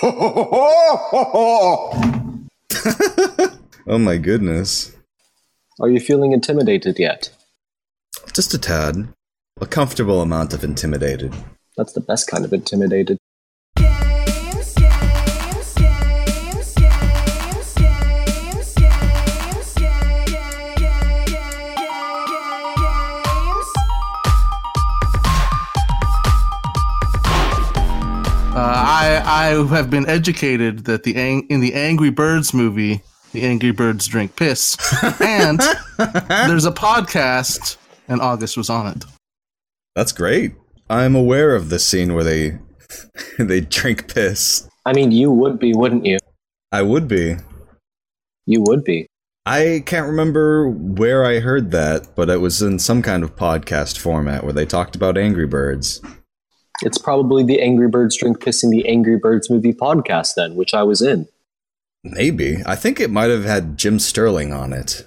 oh my goodness. Are you feeling intimidated yet? Just a tad. A comfortable amount of intimidated. That's the best kind of intimidated. Have been educated that the ang- in the Angry Birds movie, the Angry Birds drink piss, and there's a podcast, and August was on it. That's great. I'm aware of the scene where they they drink piss. I mean, you would be, wouldn't you? I would be. You would be. I can't remember where I heard that, but it was in some kind of podcast format where they talked about Angry Birds. It's probably the Angry Birds Drink Pissing the Angry Birds movie podcast, then, which I was in. Maybe. I think it might have had Jim Sterling on it.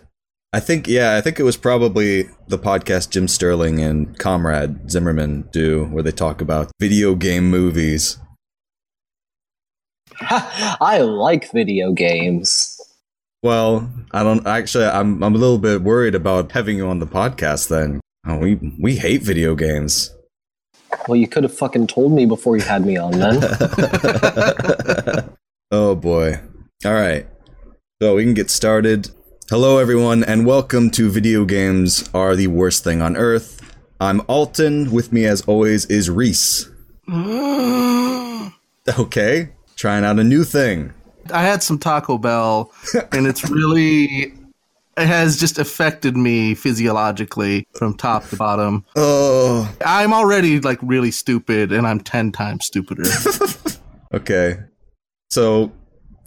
I think, yeah, I think it was probably the podcast Jim Sterling and Conrad Zimmerman do, where they talk about video game movies. I like video games. Well, I don't actually. I'm I'm a little bit worried about having you on the podcast. Then oh, we we hate video games. Well, you could have fucking told me before you had me on, then. oh boy. All right. So we can get started. Hello, everyone, and welcome to Video Games Are the Worst Thing on Earth. I'm Alton. With me, as always, is Reese. Okay, trying out a new thing. I had some Taco Bell, and it's really it has just affected me physiologically from top to bottom. Oh, I'm already like really stupid, and I'm ten times stupider. okay. So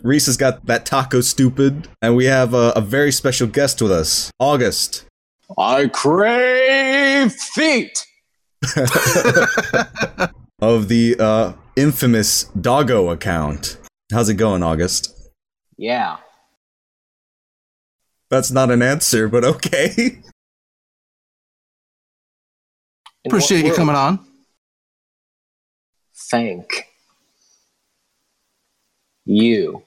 Reese has got that taco stupid, and we have a, a very special guest with us, August. I crave feet! of the uh, infamous Doggo account. How's it going, August? Yeah. That's not an answer, but okay. Appreciate you coming on. Thank you.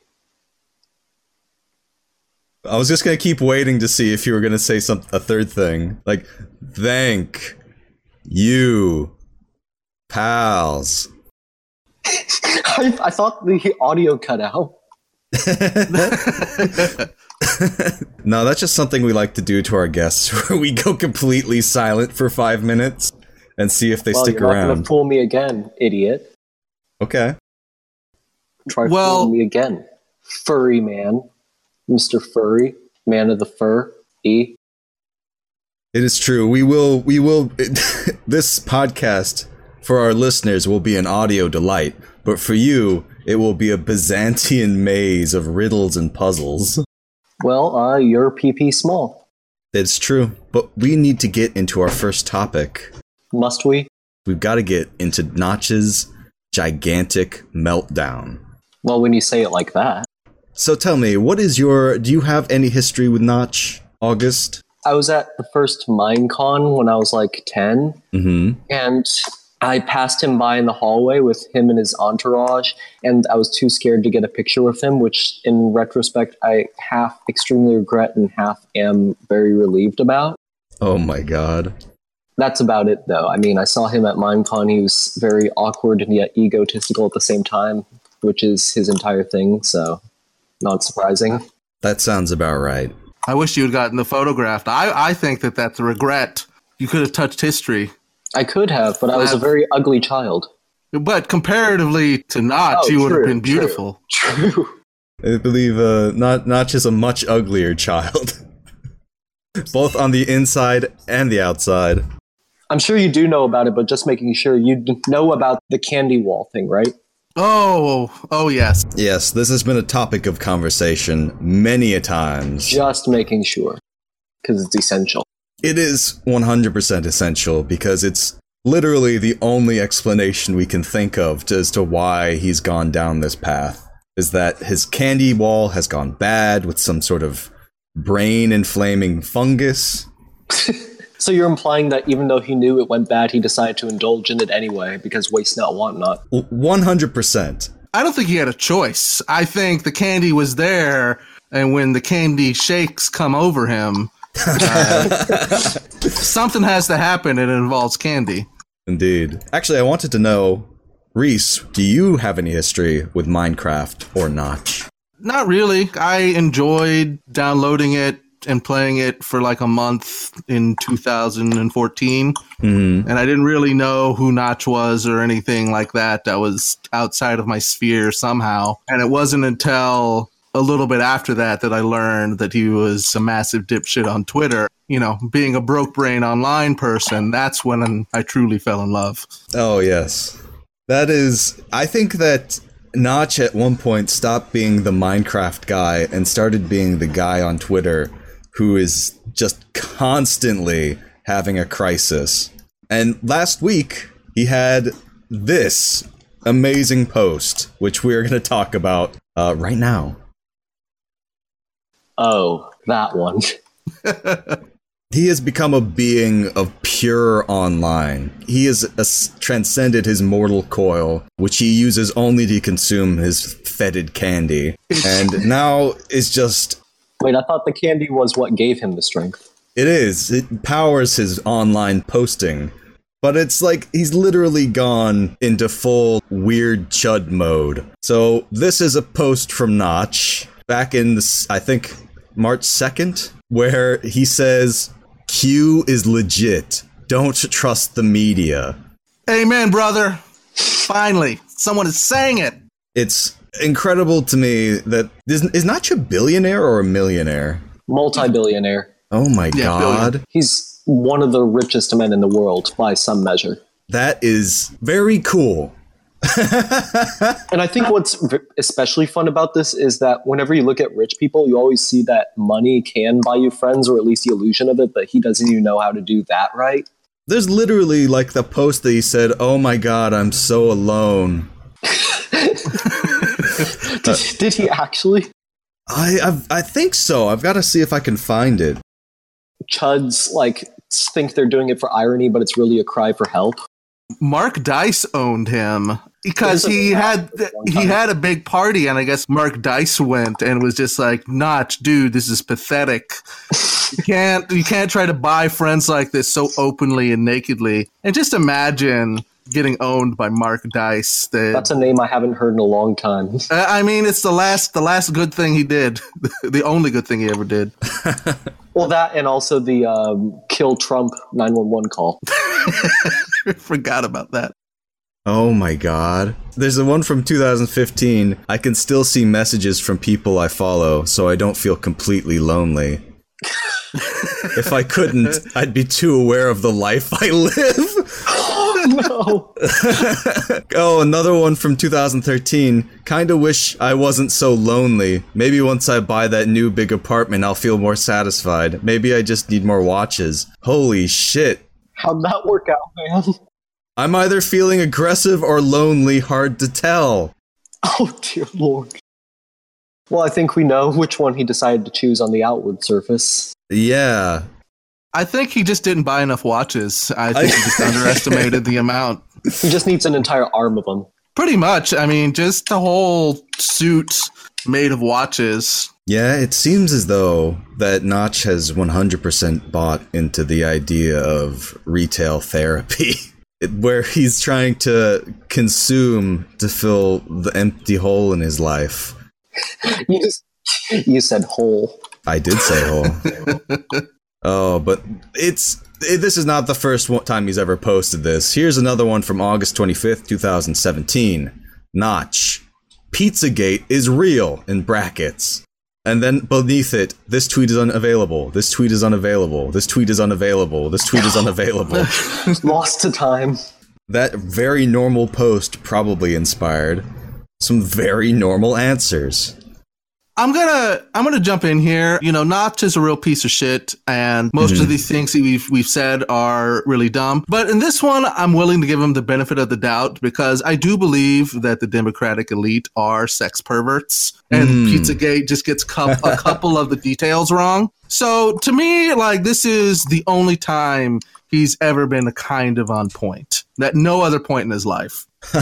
I was just gonna keep waiting to see if you were gonna say some a third thing, like thank you, pals. I, I thought the audio cut out. no, that's just something we like to do to our guests, where we go completely silent for five minutes and see if they well, stick you're not gonna around. fool me again, idiot. Okay. Try Well- fooling me again. Furry man. Mr. Furry. Man of the fur. E. It is true. We will. We will. this podcast for our listeners will be an audio delight, but for you, it will be a Byzantine maze of riddles and puzzles. Well, uh, you're PP small. It's true, but we need to get into our first topic. Must we? We've got to get into Notch's gigantic meltdown. Well, when you say it like that. So tell me, what is your? Do you have any history with Notch, August? I was at the first Minecon when I was like 10, Mm-hmm. and I passed him by in the hallway with him and his entourage, and I was too scared to get a picture with him, which in retrospect I half extremely regret and half am very relieved about. Oh my god. That's about it, though. I mean, I saw him at Minecon. He was very awkward and yet egotistical at the same time, which is his entire thing, so not surprising. That sounds about right. I wish you had gotten the photograph. I, I think that that's a regret. You could have touched history. I could have, but I was a very ugly child. But comparatively to Notch, Oh, you would have been beautiful. True. I believe uh, not Notch is a much uglier child, both on the inside and the outside. I'm sure you do know about it, but just making sure you know about the candy wall thing, right? Oh, oh yes. Yes, this has been a topic of conversation many a times. Just making sure. Because it's essential. It is 100% essential because it's literally the only explanation we can think of as to why he's gone down this path. Is that his candy wall has gone bad with some sort of brain inflaming fungus. So you're implying that even though he knew it went bad, he decided to indulge in it anyway because waste not, want not. 100%. I don't think he had a choice. I think the candy was there, and when the candy shakes come over him, uh, something has to happen, and it involves candy. Indeed. Actually, I wanted to know, Reese, do you have any history with Minecraft or Notch? Not really. I enjoyed downloading it and playing it for like a month in 2014. Hmm. And I didn't really know who Notch was or anything like that. That was outside of my sphere somehow. And it wasn't until a little bit after that that I learned that he was a massive dipshit on Twitter. You know, being a broke brain online person, that's when I truly fell in love. Oh, yes. That is, I think that Notch at one point stopped being the Minecraft guy and started being the guy on Twitter who is just constantly having a crisis. And last week, he had this amazing post, which we're going to talk about uh, right now. Oh, that one. He has become a being of pure online. He has as- transcended his mortal coil, which he uses only to consume his fetid candy, and now is just. Wait, I thought the candy was what gave him the strength. It is. It powers his online posting. But it's like he's literally gone into full weird chud mode. So this is a post from Notch back in the, I think March 2nd, where he says, Q is legit. Don't trust the media. Amen, brother. Finally, someone is saying it. It's incredible to me that is, is Notch a billionaire or a millionaire? Multi-billionaire. Oh my Yeah, god. He's one of the richest men in the world by some measure. That is very cool. And I think what's especially fun about this is that whenever you look at rich people, you always see that money can buy you friends, or at least the illusion of it, but he doesn't even know how to do that right. There's literally like the post that he said, "Oh my god, I'm so alone." Did, did he actually? I I've, I think so. I've got to see if I can find it. Chuds like think they're doing it for irony, but it's really a cry for help. Mark Dice owned him because he had he had a big party, and I guess Mark Dice went and was just like, "Notch, dude, this is pathetic. You can't you can't try to buy friends like this so openly and nakedly." And just imagine getting owned by Mark Dice. That That's a name I haven't heard in a long time. I mean, it's the last the last good thing he did, the only good thing he ever did. Well, that and also the um, kill Trump 911 call. Forgot about that. Oh my god. There's a one from 2015. I can still see messages from people I follow, so I don't feel completely lonely. if I couldn't, I'd be too aware of the life I live. Oh, no. Oh, another one from 2013. Kinda wish I wasn't so lonely. Maybe once I buy that new big apartment, I'll feel more satisfied. Maybe I just need more watches. Holy shit. How'd that work out, man? I'm either feeling aggressive or lonely, hard to tell. Oh, dear lord. Well, I think we know which one he decided to choose on the outward surface. Yeah. I think he just didn't buy enough watches. I think he just underestimated the amount. He just needs an entire arm of them. Pretty much. I mean, just the whole suit made of watches. Yeah, it seems as though that Notch has 100% bought into the idea of retail therapy, it- where he's trying to consume to fill the empty hole in his life. You, just, you said hole. I did say hole. oh, but it's it, this is not the first one time he's ever posted this. Here's another one from August 25th, 2017. Notch. Pizzagate is real in brackets. And then beneath it, this tweet is unavailable. This tweet is unavailable. This tweet is unavailable. This tweet is unavailable. Lost to time. that very normal post probably inspired some very normal answers. I'm gonna I'm gonna jump in here. You know, Notch is a real piece of shit, and most of these things that we've we've said are really dumb. But in this one, I'm willing to give him the benefit of the doubt because I do believe that the Democratic elite are sex perverts, and Mm. Pizzagate just gets cou- a couple of the details wrong. So to me, like this is the only time he's ever been a kind of on point. At no other point in his life.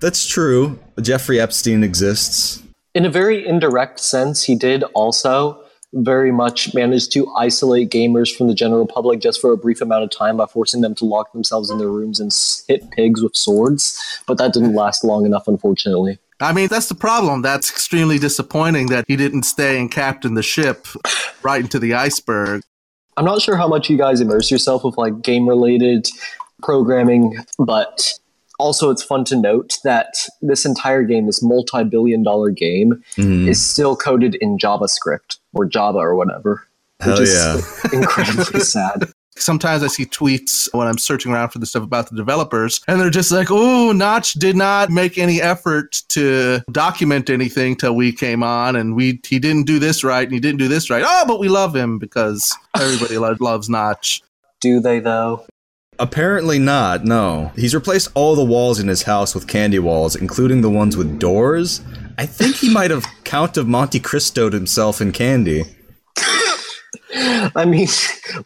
that's true. Jeffrey Epstein exists. In a very indirect sense, he did also very much manage to isolate gamers from the general public just for a brief amount of time by forcing them to lock themselves in their rooms and hit pigs with swords. But that didn't last long enough, unfortunately. I mean, that's the problem. That's extremely disappointing that he didn't stay and captain the ship right into the iceberg. I'm not sure how much you guys immerse yourself with like game related programming, but also it's fun to note that this entire game, this multi billion dollar game, Mhm. is still coded in JavaScript or Java or whatever. Hell which yeah. is incredibly sad. Sometimes I see tweets when I'm searching around for the stuff about the developers, and they're just like, oh, Notch did not make any effort to document anything till we came on, and we he didn't do this right, and he didn't do this right. Oh, but we love him because everybody lo- loves Notch. Do they though? Apparently not, no. He's replaced all the walls in his house with candy walls, including the ones with doors. I think he might have Count of Monte Cristo'd himself in candy. I mean,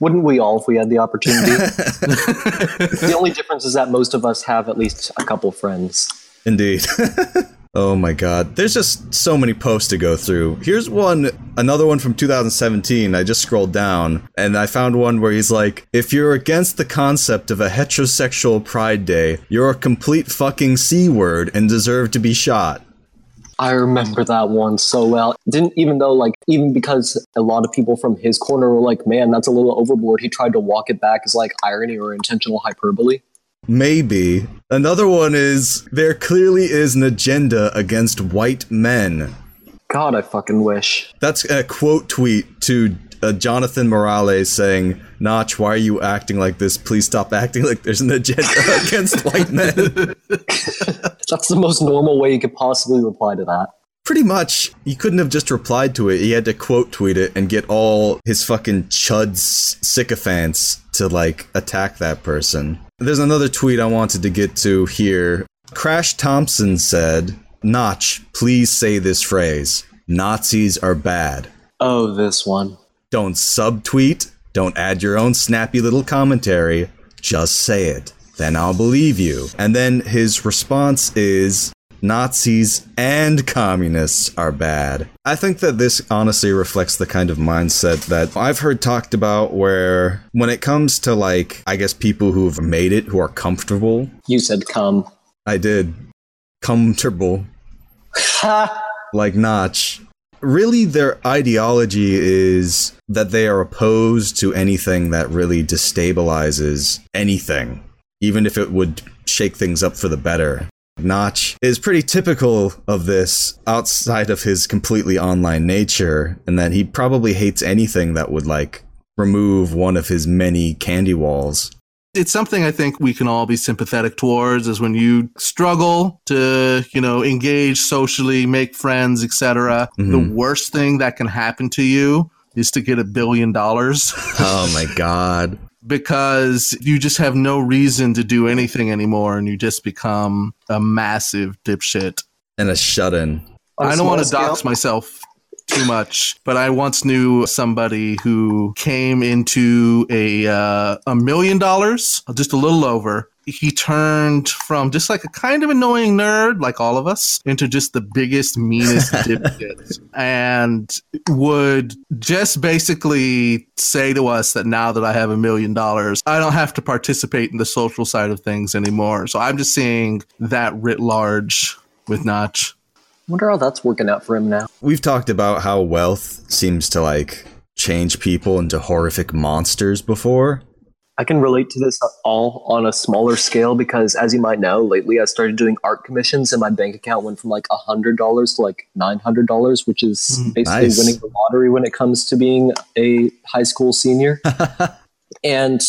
wouldn't we all if we had the opportunity? the only difference is that most of us have at least a couple friends. Indeed. oh my god. There's just so many posts to go through. Here's one, another one from 2017. I just scrolled down and I found one where he's like, if you're against the concept of a heterosexual pride day, you're a complete fucking C word and deserve to be shot. I remember that one so well. Didn't even though like even because a lot of people from his corner were like, "Man, that's a little overboard." He tried to walk it back as like irony or intentional hyperbole. Maybe. Another one is there clearly is an agenda against white men. God, I fucking wish. That's a quote tweet to uh, Jonathan Morales saying, Notch, why are you acting like this? Please stop acting like there's an agenda against white men. That's the most normal way you could possibly reply to that. Pretty much, he couldn't have just replied to it. He had to quote tweet it and get all his fucking chuds sycophants to, like, attack that person. There's another tweet I wanted to get to here. Crash Thompson said, Notch, please say this phrase Nazis are bad. Oh, this one. Don't subtweet. Don't add your own snappy little commentary. Just say it. Then I'll believe you. And then his response is Nazis and communists are bad. I think that this honestly reflects the kind of mindset that I've heard talked about where when it comes to like, I guess people who've made it, who are comfortable, You said come. I did. Comfortable Ha! like Notch. Really, their ideology is that they are opposed to anything that really destabilizes anything, even if it would shake things up for the better. Notch is pretty typical of this outside of his completely online nature, and that he probably hates anything that would, like, remove one of his many candy walls. It's something I think we can all be sympathetic towards is when you struggle to, you know, engage socially, make friends, etc. The Mhm. worst thing that can happen to you is to get a billion dollars Oh my god. Because you just have no reason to do anything anymore and you just become a massive dipshit. And a shut in. I don't want to small dox myself too much, but I once knew somebody who came into a uh, a million dollars, just a little over. He turned from just like a kind of annoying nerd, like all of us, into just the biggest, meanest dipshit, and would just basically say to us that now that I have a million dollars, I don't have to participate in the social side of things anymore. So I'm just seeing that writ large with Notch. I Wonder how that's working out for him now. We've talked about how wealth seems to like change people into horrific monsters before. I can relate to this all on a smaller scale because, as you might know, lately I started doing art commissions and my bank account went from like $100 to like $900, which is Mm, basically nice. winning the lottery when it comes to being a high school senior. and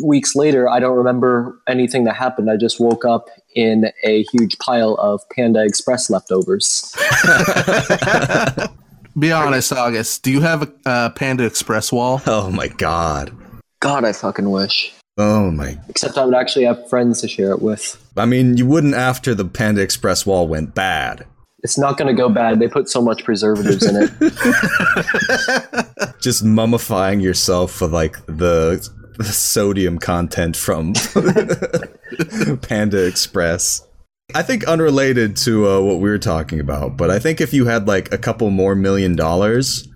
weeks later, I don't remember anything that happened. I just woke up in a huge pile of Panda Express leftovers. Be honest, August. Do you have a uh, Panda Express wall? Oh my god. God, I fucking wish. Oh my. Except I would actually have friends to share it with. I mean, you wouldn't after the Panda Express wall went bad. It's not going to go bad. They put so much preservatives in it. Just mummifying yourself with like the, the sodium content from Panda Express. I think unrelated to uh, what we were talking about, but I think if you had like a couple more million dollars,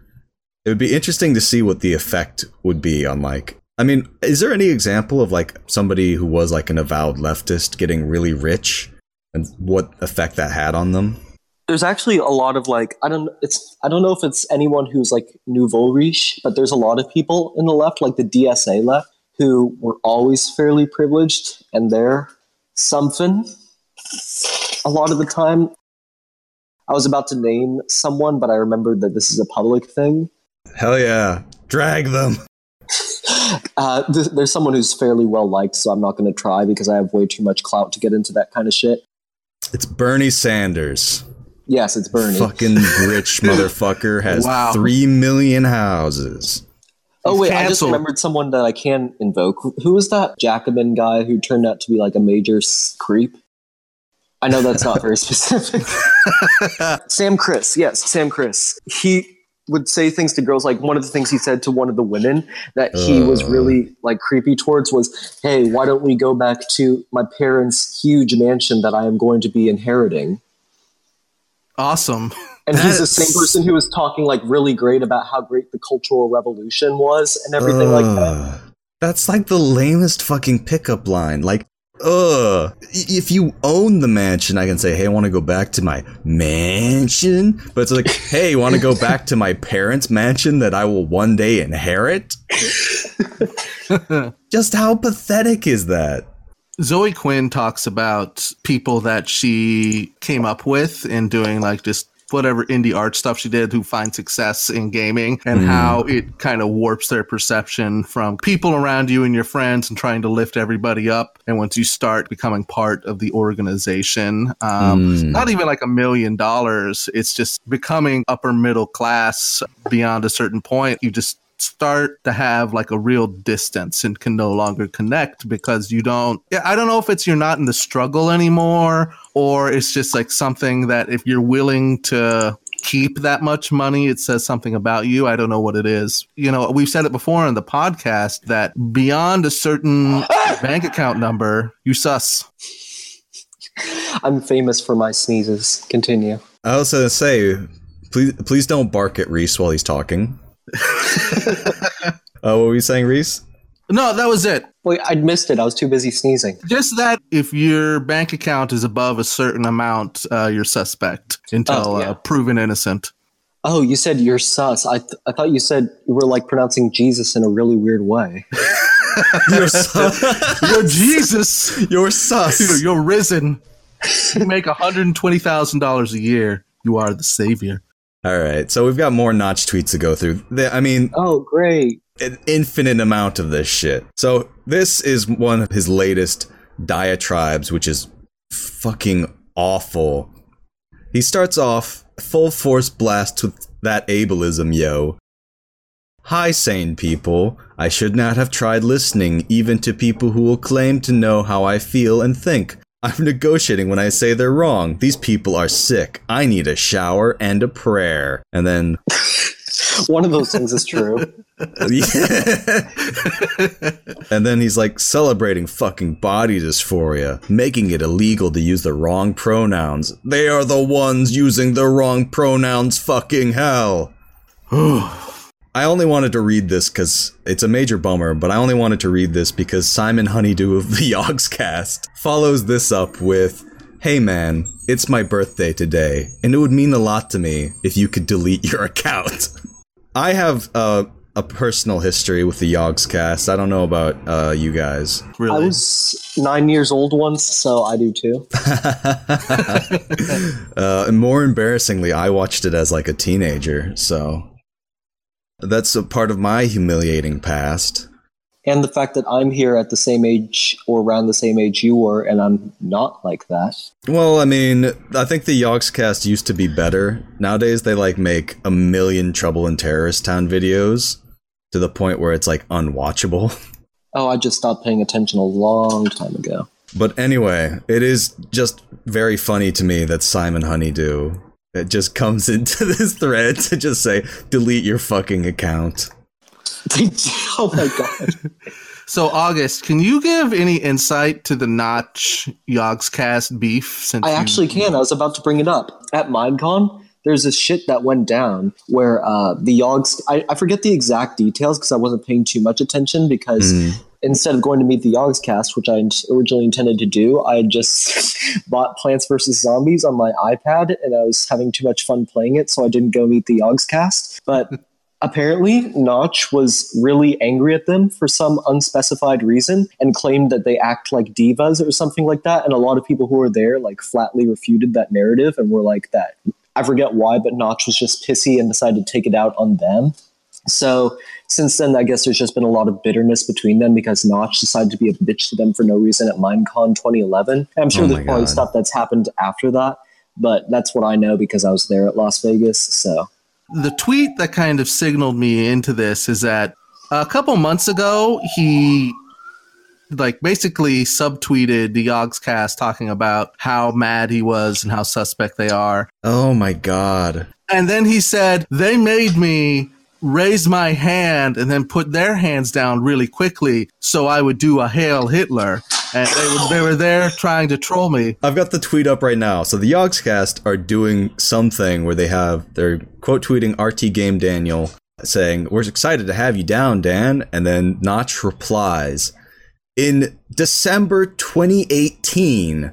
it would be interesting to see what the effect would be on like. I mean, is there any example of like somebody who was like an avowed leftist getting really rich and what effect that had on them? There's actually a lot of like I don't it's I don't know if it's anyone who's like nouveau riche, but there's a lot of people in the left, like the DSA left, who were always fairly privileged, and they're something. A lot of the time, I was about to name someone, but I remembered that this is a public thing. Hell yeah. Drag them. Uh, th- there's someone who's fairly well liked, so I'm not going to try because I have way too much clout to get into that kind of shit. It's Bernie Sanders. Yes, it's Bernie. Fucking rich motherfucker has Wow. 3 million houses. oh He's wait, I just remembered someone that I can invoke. Who- Who was that Jacobin guy who turned out to be like a major s- creep? I know that's not very specific. Sam Kriss, yes, Sam Kriss. He would say things to girls like one of the things he said to one of the women that he was Uh. really like creepy towards was, "Hey, why don't we go back to my parents' huge mansion that I am going to be inheriting?" Awesome. And he's the same person who was talking like really great about how great the Cultural Revolution was and everything like that. That's like the lamest fucking pickup line. Like, ugh. If you own the mansion, I can say, hey, I want to go back to my mansion. But it's like, hey, you want to go back to my parents' mansion that I will one day inherit? Just how pathetic is that? Zoe Quinn talks about people that she came up with in doing like just whatever indie art stuff she did who find success in gaming and Mm. how it kind of warps their perception from people around you and your friends and trying to lift everybody up. And once you start becoming part of the organization, um, Mm. not even like a million dollars, it's just becoming upper middle class beyond a certain point. You just start to have like a real distance and can no longer connect because you don't yeah i don't know if it's you're not in the struggle anymore or it's just like something that if you're willing to keep that much money it says something about you i don't know what it is you know we've said it before on the podcast that beyond a certain bank account number you sus I'm famous for my sneezes. Continue. I was going to say, please, please don't bark at Reese while he's talking. uh, what were you saying, Reese? no that was it Wait, I'd missed it. I was too busy sneezing. just that if your bank account is above a certain amount uh, you're suspect until Oh, yeah. uh, proven innocent Oh, you said you're sus. I, th- I thought you said you were like pronouncing Jesus in a really weird way. You're, sus. You're Jesus. You're sus. You're, you're risen. You make $120,000 a year. You are the savior. All right, so we've got more notch tweets to go through. I mean, Oh, great. an infinite amount of this shit. So this is one of his latest diatribes, which is fucking awful. He starts off full force blast with that ableism, yo. Hi, sane people. I should not have tried listening even to people who will claim to know how I feel and think. I'm negotiating when I say they're wrong. These people are sick. I need a shower and a prayer. And then One of those things is true. and then he's like celebrating fucking body dysphoria, making it illegal to use the wrong pronouns. They are the ones using the wrong pronouns, fucking hell. I only wanted to read this because it's a major bummer, but I only wanted to read this because Simon Honeydew of the Yogscast follows this up with Hey man, it's my birthday today, and it would mean a lot to me if you could delete your account. I have uh, a personal history with the Yogscast. I don't know about uh, you guys. Really? I was nine years old once, so I do too. uh, and more embarrassingly, I watched it as like a teenager, so that's a part of my humiliating past. And the fact that I'm here at the same age or around the same age you were, and I'm not like that. Well, I mean, I think the Yogscast used to be better. Nowadays, they like make a million Trouble in Terrorist Town videos to the point where it's like unwatchable. Oh, I just stopped paying attention a long time ago. But anyway, it is just very funny to me that Simon Honeydew it just comes into this thread to just say delete your fucking account. oh my god. So, August, can you give any insight to the Notch Yogscast beef? Since I you- actually can. I was about to bring it up. At Minecon, there's this shit that went down where uh, the Yogs. I, I forget the exact details because I wasn't paying too much attention because Mm. Instead of going to meet the Yogscast, which I originally intended to do, I just bought Plants vs. Zombies on my iPad and I was having too much fun playing it, so I didn't go meet the Yogscast. But apparently, Notch was really angry at them for some unspecified reason and claimed that they act like divas or something like that. And a lot of people who were there like flatly refuted that narrative and were like that. I forget why, but Notch was just pissy and decided to take it out on them. So since then, I guess there's just been a lot of bitterness between them because Notch decided to be a bitch to them for no reason at Minecon 2011. I'm sure Oh there's my probably God. stuff that's happened after that, but that's what I know because I was there at Las Vegas. So the tweet that kind of signaled me into this is that a couple months ago he like basically subtweeted the Yogscast talking about how mad he was and how suspect they are. Oh my god. And then he said, They made me raise my hand and then put their hands down really quickly so I would do a Hail Hitler. And they were, they were there trying to troll me. I've got the tweet up right now. So the Yogscast are doing something where they have they're quote tweeting RT Game Daniel saying, "We're excited to have you down, Dan." And then Notch replies, "In December 2018,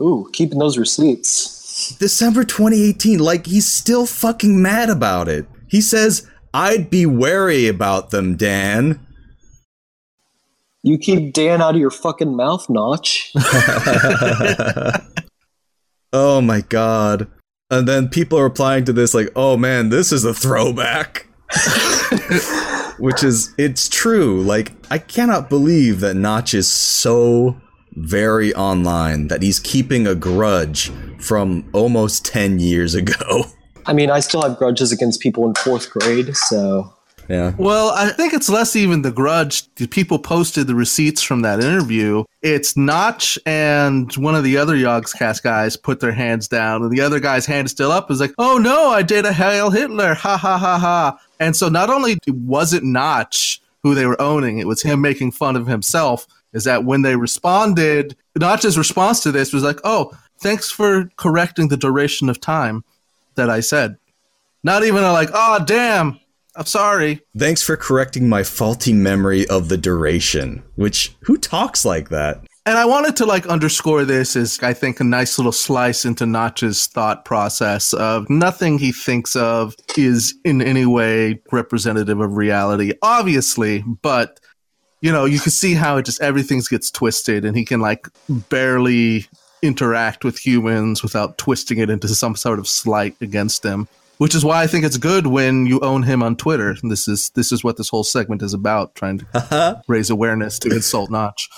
ooh, keeping those receipts. December 2018, like he's still fucking mad about it. He says, "I'd be wary about them, Dan." You keep Dan out of your fucking mouth, Notch. Oh my god. And then people are replying to this like, "Oh man, this is a throwback." Which is it's true. Like I cannot believe that Notch is so very online that he's keeping a grudge from almost 10 years ago. I mean, I still have grudges against people in fourth grade, so Yeah. Well, I think it's less even the grudge. The people posted the receipts from that interview. It's Notch and one of the other Yogscast guys put their hands down, and the other guy's hand is still up. Is like, oh no, I did a Hail Hitler, ha ha ha ha. And so not only was it Notch who they were owning, it was him making fun of himself. Is that when they responded, Notch's response to this was like, oh, thanks for correcting the duration of time that I said. Not even a like, oh damn, I'm sorry. Thanks for correcting my faulty memory of the duration. Which who talks like that? And I wanted to like underscore this as I think a nice little slice into Notch's thought process of nothing he thinks of is in any way representative of reality, obviously, but you know, you can see how it just everything gets twisted and he can like barely interact with humans without twisting it into some sort of slight against them. Which is why I think it's good when you own him on Twitter. And this is this is what this whole segment is about, trying to raise awareness to insult Notch.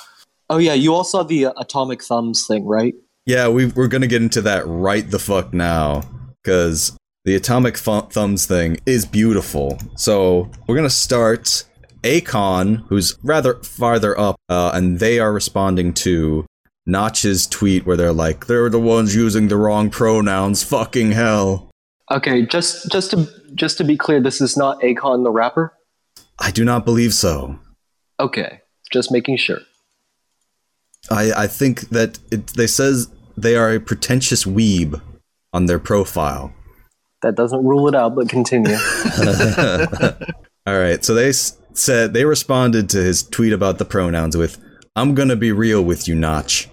Oh yeah, you all saw the uh, atomic thumbs thing, right? Yeah, we, we're gonna get into that right the fuck now, because the atomic fu- thumbs thing is beautiful. So we're gonna start Akon, who's rather farther up, uh, and they are responding to Notch's tweet where they're like, "They're the ones using the wrong pronouns. Fucking hell." Okay, just just to just to be clear, this is not Akon the rapper. I do not believe so. Okay, just making sure. I I think that it, they says they are a pretentious weeb on their profile. That doesn't rule it out, but continue. All right, so they s- said they responded to his tweet about the pronouns with, "I'm gonna be real with you, Notch.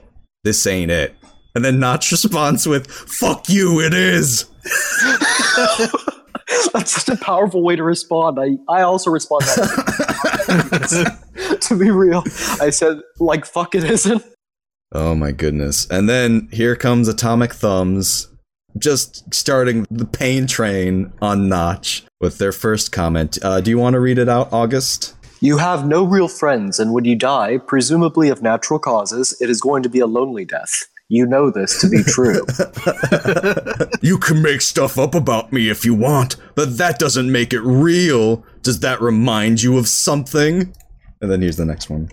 This ain't it." And then Notch responds with, "Fuck you, it is." That's such a powerful way to respond. I, I also respond that. to be real, I said like fuck it isn't. Oh my goodness! And then here comes Atomic Thumbs, just starting the pain train on Notch with their first comment. Uh, do you want to read it out, August? You have no real friends, and when you die, presumably of natural causes, it is going to be a lonely death. You know this to be true. You can make stuff up about me if you want, but that doesn't make it real. Does that remind you of something? And then here's the next one.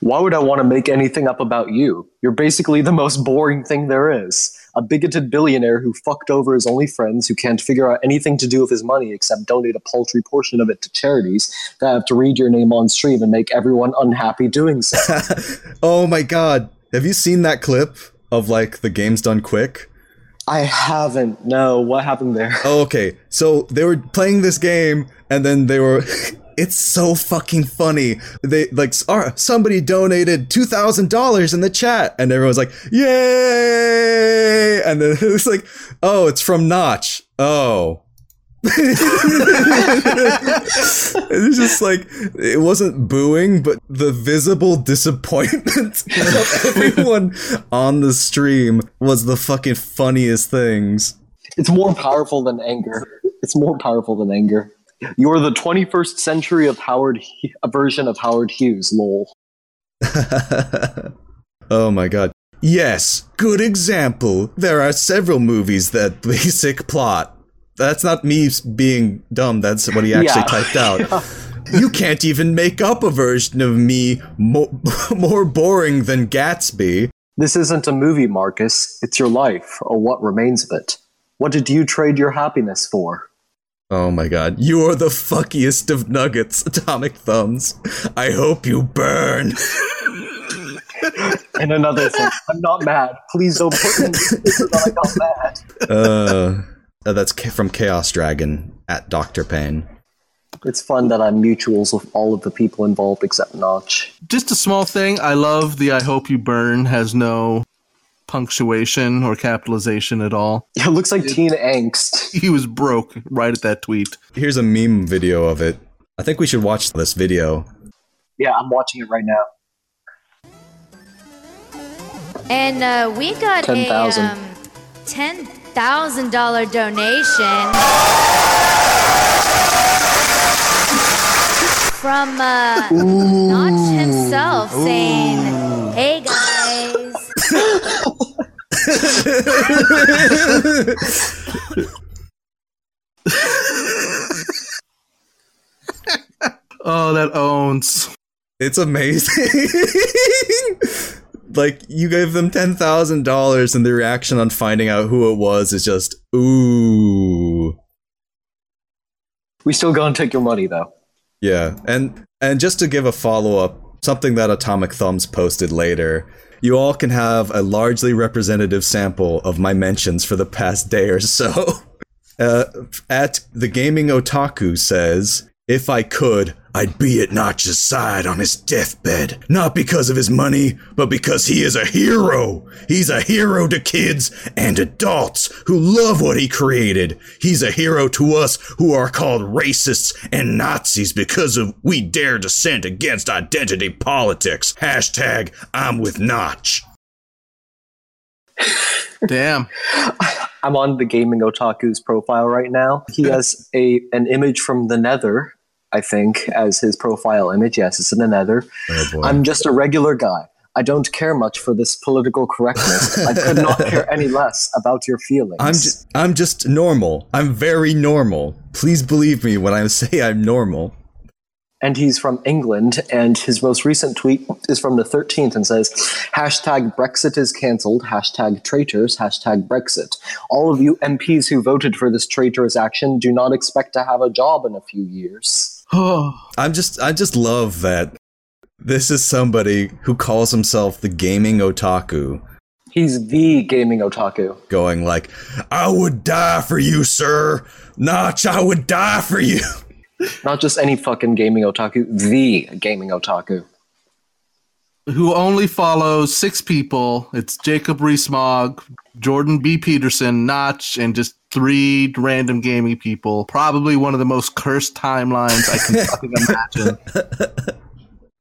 Why would I want to make anything up about you? You're basically the most boring thing there is. A bigoted billionaire who fucked over his only friends, who can't figure out anything to do with his money except donate a paltry portion of it to charities that have to read your name on stream and make everyone unhappy doing so. oh my god. Have you seen that clip of like the Games Done Quick? I haven't. No, what happened there? Oh, okay. So they were playing this game, and then they were. it's so fucking funny. They like somebody donated two thousand dollars in the chat, and everyone's like, "Yay!" And then it was like, "Oh, it's from Notch." Oh. it's just like it wasn't booing, but the visible disappointment of everyone on the stream was the fucking funniest things. It's more powerful than anger. It's more powerful than anger. You're the 21st century of Howard, a version of Howard Hughes. Lol. oh my god. Yes, good example. There are several movies that basic plot. That's not me being dumb, that's what he actually Yeah. typed out. You can't even make up a version of me mo- more boring than Gatsby. This isn't a movie, Marcus. It's your life, or what remains of it. What did you trade your happiness for? Oh my god. You're the fuckiest of nuggets, Atomic Thumbs. I hope you burn. And another thing, I'm not mad. Please don't put in this picture that I got mad. uh, uh, that's from Chaos Dragon at Dr. Pain. It's fun that I'm mutuals with all of the people involved except Notch. Just a small thing. I love the "I hope you burn" has no punctuation or capitalization at all. It looks like teen angst. He was broke right at that tweet. Here's a meme video of it. I think we should watch this video. Yeah, I'm watching it right now. And uh, we got 10,000. a um, ten thousand dollar donation from uh, Notch himself, saying, "Hey guys." Oh, that owns. It's amazing. like you gave them ten thousand dollars, and the reaction on finding out who it was is just ooh. We still gonna take your money though. Yeah, and and just to give a follow up, something that Atomic Thumbs posted later. You all can have a largely representative sample of my mentions for the past day or so. Uh, at the gaming otaku says, "If I could, I'd be at Notch's side on his deathbed, not because of his money, but because he is a hero. He's a hero to kids and adults who love what he created. He's a hero to us who are called racists and Nazis because of we dare dissent against identity politics. Hashtag I'm with Notch." Damn. I'm on the gaming otaku's profile right now. He has a an image from the Nether, I think, as his profile image. Yes, it's in the Nether. Oh. I'm just a regular guy. I don't care much for this political correctness. I could not care any less about your feelings. I'm ju- I'm just normal. I'm very normal. Please believe me when I say I'm normal. and he's from England. And his most recent tweet is from the 13th and says, hashtag Brexit is cancelled, hashtag traitors, hashtag Brexit. All of you MPs who voted for this traitorous action do not expect to have a job in a few years. Oh, I'm just I just love that this is somebody who calls himself the gaming otaku He's the gaming otaku. going like, "I would die for you, sir. Notch, I would die for you." Not just any fucking gaming otaku, the gaming otaku. who only follows six people. It's Jacob Rees-Mogg, Jordan B. Peterson, Notch, and just three random gaming people. Probably one of the most cursed timelines I can fucking imagine.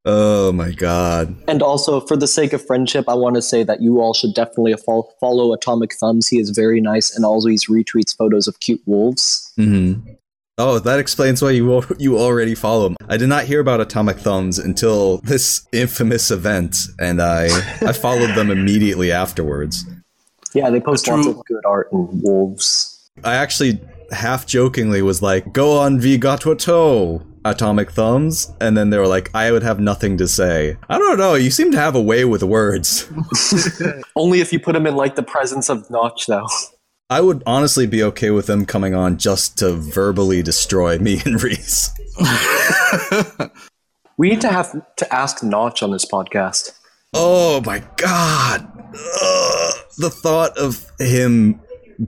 Oh my god. And also, for the sake of friendship, I want to say that you all should definitely fol- follow Atomic Thumbs. He is very nice and always retweets photos of cute wolves. Mm-hmm. Oh, that explains why you you already follow him. I did not hear about Atomic Thumbs until this infamous event, and I I followed them immediately afterwards. Yeah, they post True. lots of good art and wolves. I actually half jokingly was like, "Go on Vigotwato." atomic thumbs, and then they were like, I would have nothing to say. I don't know. You seem to have a way with words. Only if you put them in like the presence of Notch, though. I would honestly be okay with them coming on just to verbally destroy me and Reese. We need to have to ask Notch on this podcast. Oh my god. Ugh. the thought of him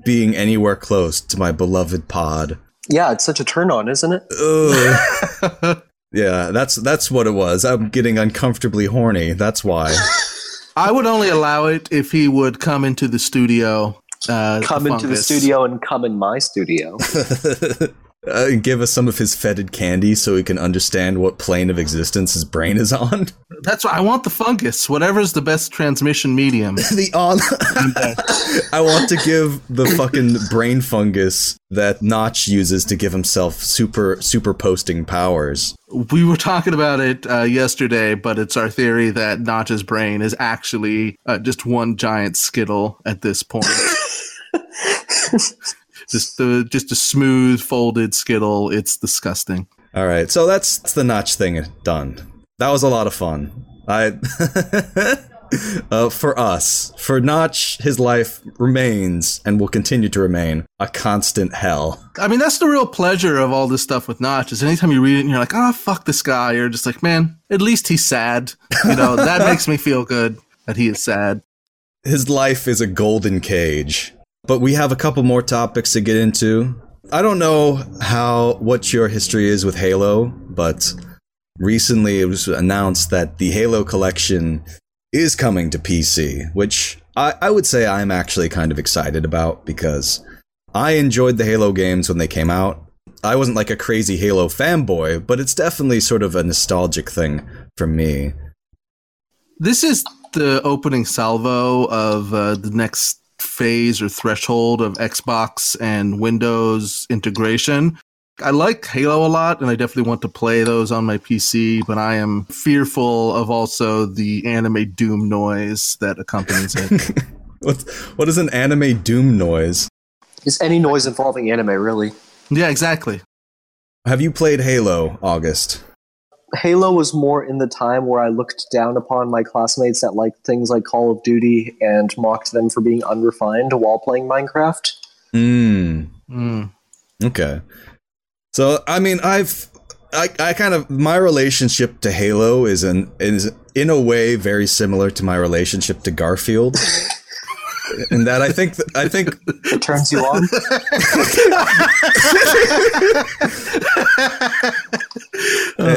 being anywhere close to my beloved pod. Yeah, it's such a turn on, isn't it? Yeah, that's that's what it was. I'm getting uncomfortably horny. That's why. I would only allow it if he would come into the studio. Uh, Come into the studio and come in my studio. uh, give us some of his fetid candy so we can understand what plane of existence his brain is on. That's why I want the fungus. Whatever's the best transmission medium. the on. I want to give the fucking brain fungus that Notch uses to give himself super super posting powers. we were talking about it uh, yesterday, but it's our theory that Notch's brain is actually uh, just one giant skittle at this point. Just the just a smooth folded skittle. It's disgusting. All right, so that's, that's the Notch thing done. That was a lot of fun. I. Uh, for us, for Notch, his life remains and will continue to remain a constant hell. I mean, that's the real pleasure of all this stuff with Notch. Is anytime you read it and you're like, "Oh, fuck this guy," you're just like, "Man, at least he's sad." You know, that makes me feel good that he is sad. his life is a golden cage. But we have a couple more topics to get into. I don't know how what your history is with Halo, but recently it was announced that the Halo collection is coming to PC, which I, I would say I'm actually kind of excited about because I enjoyed the Halo games when they came out. I wasn't like a crazy Halo fanboy, but it's definitely sort of a nostalgic thing for me. This is the opening salvo of uh, the next phase or threshold of Xbox and Windows integration. I like Halo a lot, and I definitely want to play those on my PC, but I am fearful of also the anime doom noise that accompanies it. What, what is an anime doom noise? Is any noise involving anime really? yeah, exactly. Have you played Halo, August? Halo was more in the time where I looked down upon my classmates that liked things like Call of Duty and mocked them for being unrefined while playing Minecraft. Hmm. Mm. Okay. So I mean, I've I, I kind of my relationship to Halo is an is in a way very similar to my relationship to Garfield. In that I think I think It turns you on.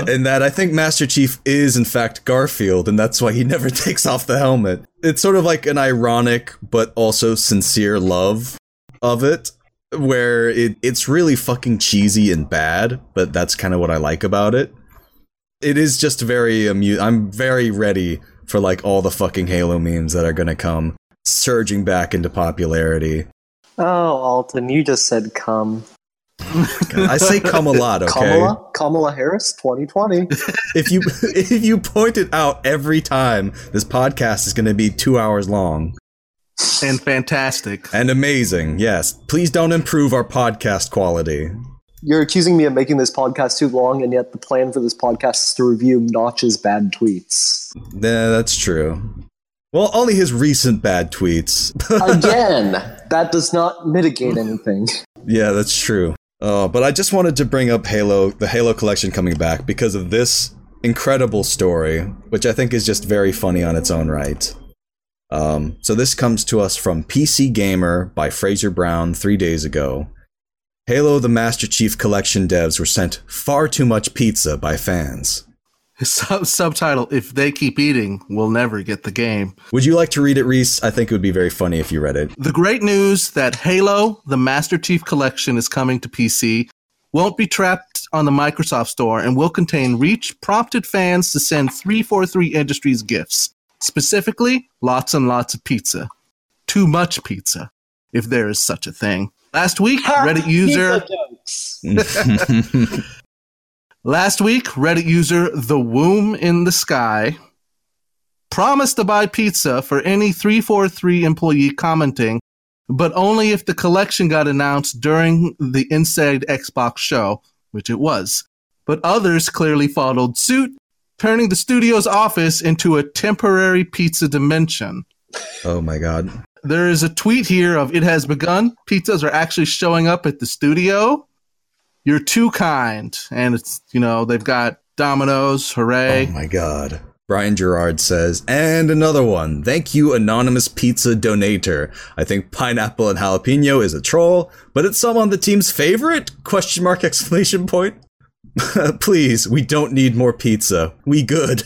and that I think Master Chief is in fact Garfield, and that's why he never takes off the helmet. It's sort of like an ironic but also sincere love of it, where it, it's really fucking cheesy and bad, but that's kind of what I like about it. It is just very amu- I'm very ready for like all the fucking Halo memes that are gonna come surging back into popularity. oh, Alton, you just said come. I say come a lot, okay? Kamala? Kamala Harris, 2020. if you if you point it out every time, this podcast is going to be two hours long And fantastic. and amazing. Yes, please don't improve our podcast quality. You're accusing me of making this podcast too long, and yet the plan for this podcast is to review Notch's bad tweets. Yeah, that's true. Well, only his recent bad tweets. Again, that does not mitigate anything. yeah, that's true. Uh, but I just wanted to bring up Halo, the Halo collection coming back because of this incredible story, which I think is just very funny on its own right. Um, so this comes to us from PC Gamer by Fraser Brown three days ago. Halo the Master Chief Collection devs were sent far too much pizza by fans. Sub- subtitle: If they keep eating, we'll never get the game. Would you like to read it, Reese? I think it would be very funny if you read it. The great news that Halo, the Master Chief Collection, is coming to PC won't be trapped on the Microsoft Store and will contain reach prompted fans to send 343 Industries gifts. Specifically, lots and lots of pizza. Too much pizza, if there is such a thing. Last week, Reddit user. Last week, Reddit user The Womb in the Sky promised to buy pizza for any 343 employee commenting, but only if the collection got announced during the Inside Xbox show, which it was. but others clearly followed suit, turning the studio's office into a temporary pizza dimension. Oh my god. There is a tweet here of it has begun. Pizzas are actually showing up at the studio. You're too kind. And it's, you know, they've got Domino's, hooray. Oh my god. Brian Jarrard says, and another one. Thank you, anonymous pizza donator. I think pineapple and jalapeno is a troll, but it's some on the team's favorite? Question mark exclamation point. Please, we don't need more pizza. We good.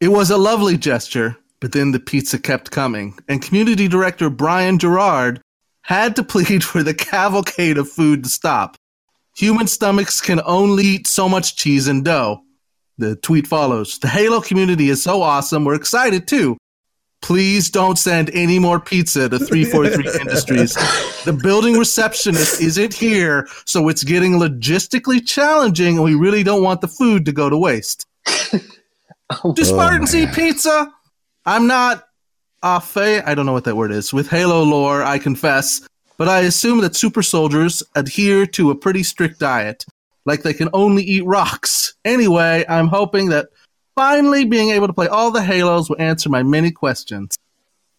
It was a lovely gesture, but then the pizza kept coming, and community director Brian Jarrard had to plead for the cavalcade of food to stop. Human stomachs can only eat so much cheese and dough. The tweet follows The Halo community is so awesome. We're excited too. Please don't send any more pizza to 343 Industries. The building receptionist isn't here, so it's getting logistically challenging, and we really don't want the food to go to waste. Do oh, Spartans eat pizza? I'm not a fa- I don't know what that word is. With Halo lore, I confess, but I assume that super soldiers adhere to a pretty strict diet, like they can only eat rocks. Anyway, I'm hoping that finally being able to play all the Halos will answer my many questions.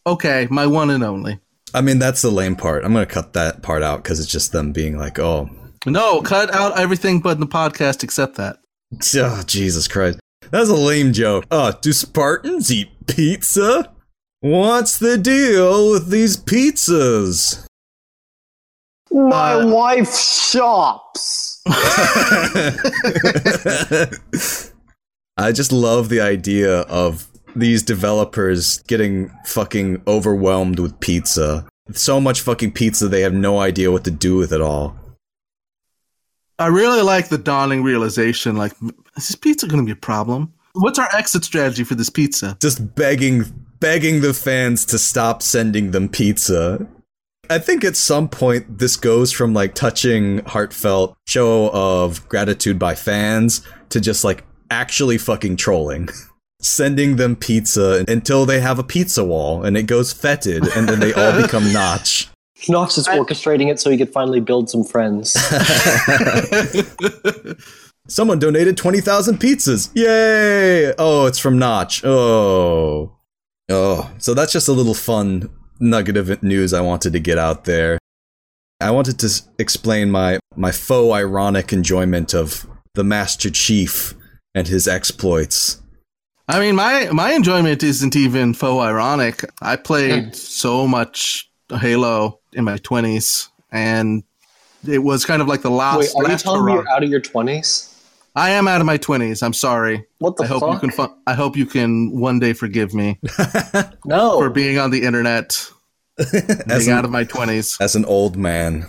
Okay, my one and only. I mean, that's the lame part. I'm gonna cut that part out because it's just them being like, oh, No, cut out everything but in the podcast except that. oh Jesus Christ. That's a lame joke. Oh, do Spartans eat pizza? What's the deal with these pizzas? My Uh, wife shops. I just love the idea of these developers getting fucking overwhelmed with pizza. So much fucking pizza, they have no idea what to do with it all. I really like the dawning realization like, is this pizza going to be a problem? What's our exit strategy for this pizza? Just begging, begging the fans to stop sending them pizza. I think at some point this goes from like touching heartfelt show of gratitude by fans to just like actually fucking trolling. Sending them pizza until they have a pizza wall and it goes fetid and then they all become notch. Knox is orchestrating it so he could finally build some friends. Someone donated 20,000 pizzas. Yay! Oh, it's from Notch. Oh. Oh. So that's just a little fun nugget of news I wanted to get out there. I wanted to s- explain my, my faux ironic enjoyment of the Master Chief and his exploits. I mean, my my enjoyment isn't even faux ironic. I played so much Halo in my twenties, and it was kind of like the last. Wait, are you last telling me you're out of your twenties? I am out of my twenties. I'm sorry. What the I hope fuck? you can. Fu- I hope you can one day forgive me no. for being on the internet, As being out an, of my twenties. as an old man.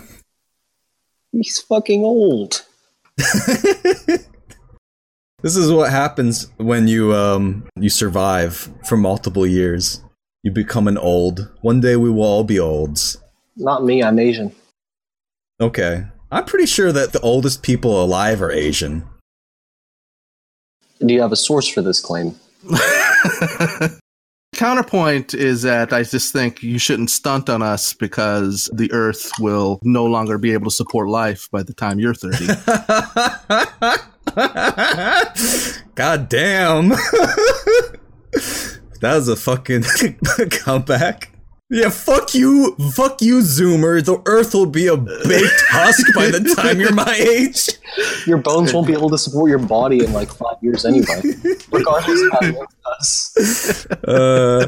He's fucking old. This is what happens when you um you survive for multiple years. You become an old. One day we will all be olds. Not me. I'm Asian. Okay. I'm pretty sure that the oldest people alive are Asian. Do you have a source for this claim? Counterpoint is that I just think you shouldn't stunt on us because the Earth will no longer be able to support life by the time you're 30. God damn. that was a fucking comeback. Yeah, fuck you, fuck you, Zoomer. The Earth will be a baked husk by the time you're my age. Your bones won't be able to support your body in like five years anyway, regardless of how at us. uh,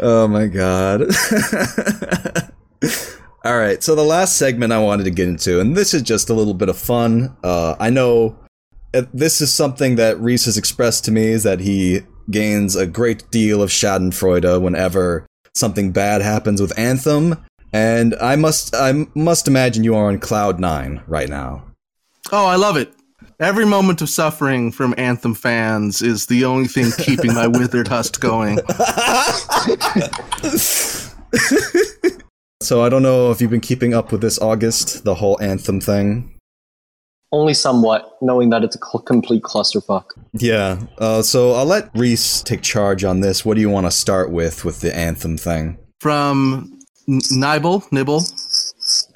oh my god. All right, so the last segment I wanted to get into, and this is just a little bit of fun. Uh, I know this is something that Reese has expressed to me is that he gains a great deal of Schadenfreude whenever something bad happens with Anthem, and I must I must imagine you are on cloud nine right now. oh, I love it. Every moment of suffering from Anthem fans is the only thing keeping my withered husk going. So I don't know if you've been keeping up with this August, the whole Anthem thing. Only somewhat, knowing that it's a cl- complete clusterfuck. Yeah. Uh, so I'll let Reese take charge on this. What do you want to start with with the anthem thing? From N- Nibble, Nibble,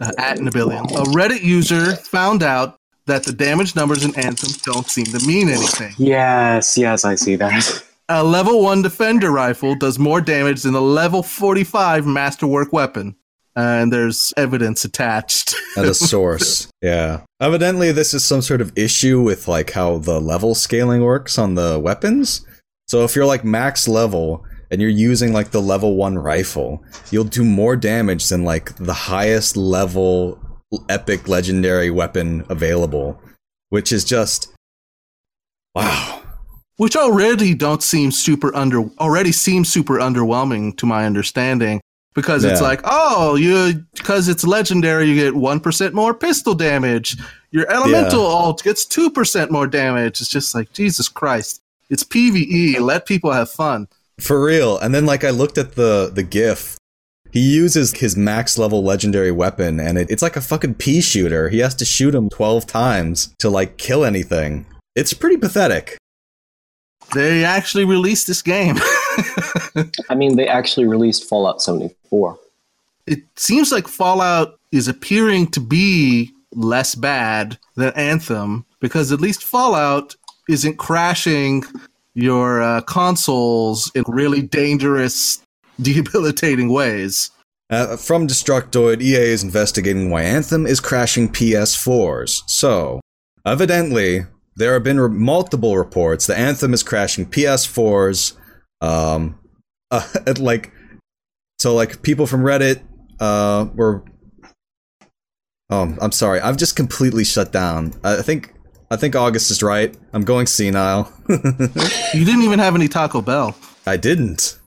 uh, at Nibillion. A Reddit user found out that the damage numbers in Anthem don't seem to mean anything. Yes, yes, I see that. A level 1 defender rifle does more damage than a level 45 masterwork weapon. Uh, and there's evidence attached. at a source. yeah. Evidently, this is some sort of issue with like how the level scaling works on the weapons. So if you're like max level and you're using like the level one rifle, you'll do more damage than like the highest level epic legendary weapon available, which is just wow. which already don't seem super under already seems super underwhelming to my understanding because it's like oh you because it's legendary you get 1% more pistol damage your elemental Yeah. alt gets 2% more damage it's just like jesus christ it's pve let people have fun For real. And then like I looked at the the gif. He uses his max level legendary weapon and it, it's like a fucking pea shooter. He has to shoot him 12 times to like kill anything. It's pretty pathetic. They actually released this game I mean, they actually released Fallout 74. it seems like fallout is appearing to be less bad than anthem because at least fallout isn't crashing your uh, consoles in really dangerous debilitating ways Uh, from Destructoid, EA is investigating why Anthem is crashing PS4s. So, evidently, there have been re- multiple reports the Anthem is crashing PS4s. Um, uh, like, so like people from Reddit uh, were. Oh, I'm sorry. I've just completely shut down. I think I think August is right. I'm going senile. you didn't even have any taco bell I didn't.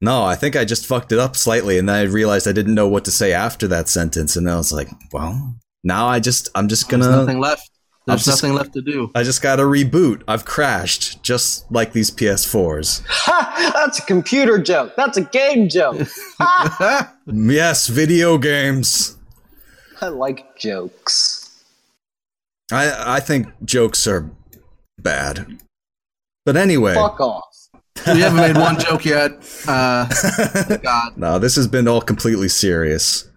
No, I think I just fucked it up slightly, and then I realized I didn't know what to say after that sentence, and then I was like, "Well, now I just, I'm just gonna, nothing left there's just- nothing left to do I just gotta reboot. I've crashed, just like these PS4s. Ha! That's a computer joke. That's a game joke. Ha! Yes, video games. I like jokes. I, I think jokes are bad. But anyway, Fuck off. we haven't made one joke yet uh, god no, this has been all completely serious.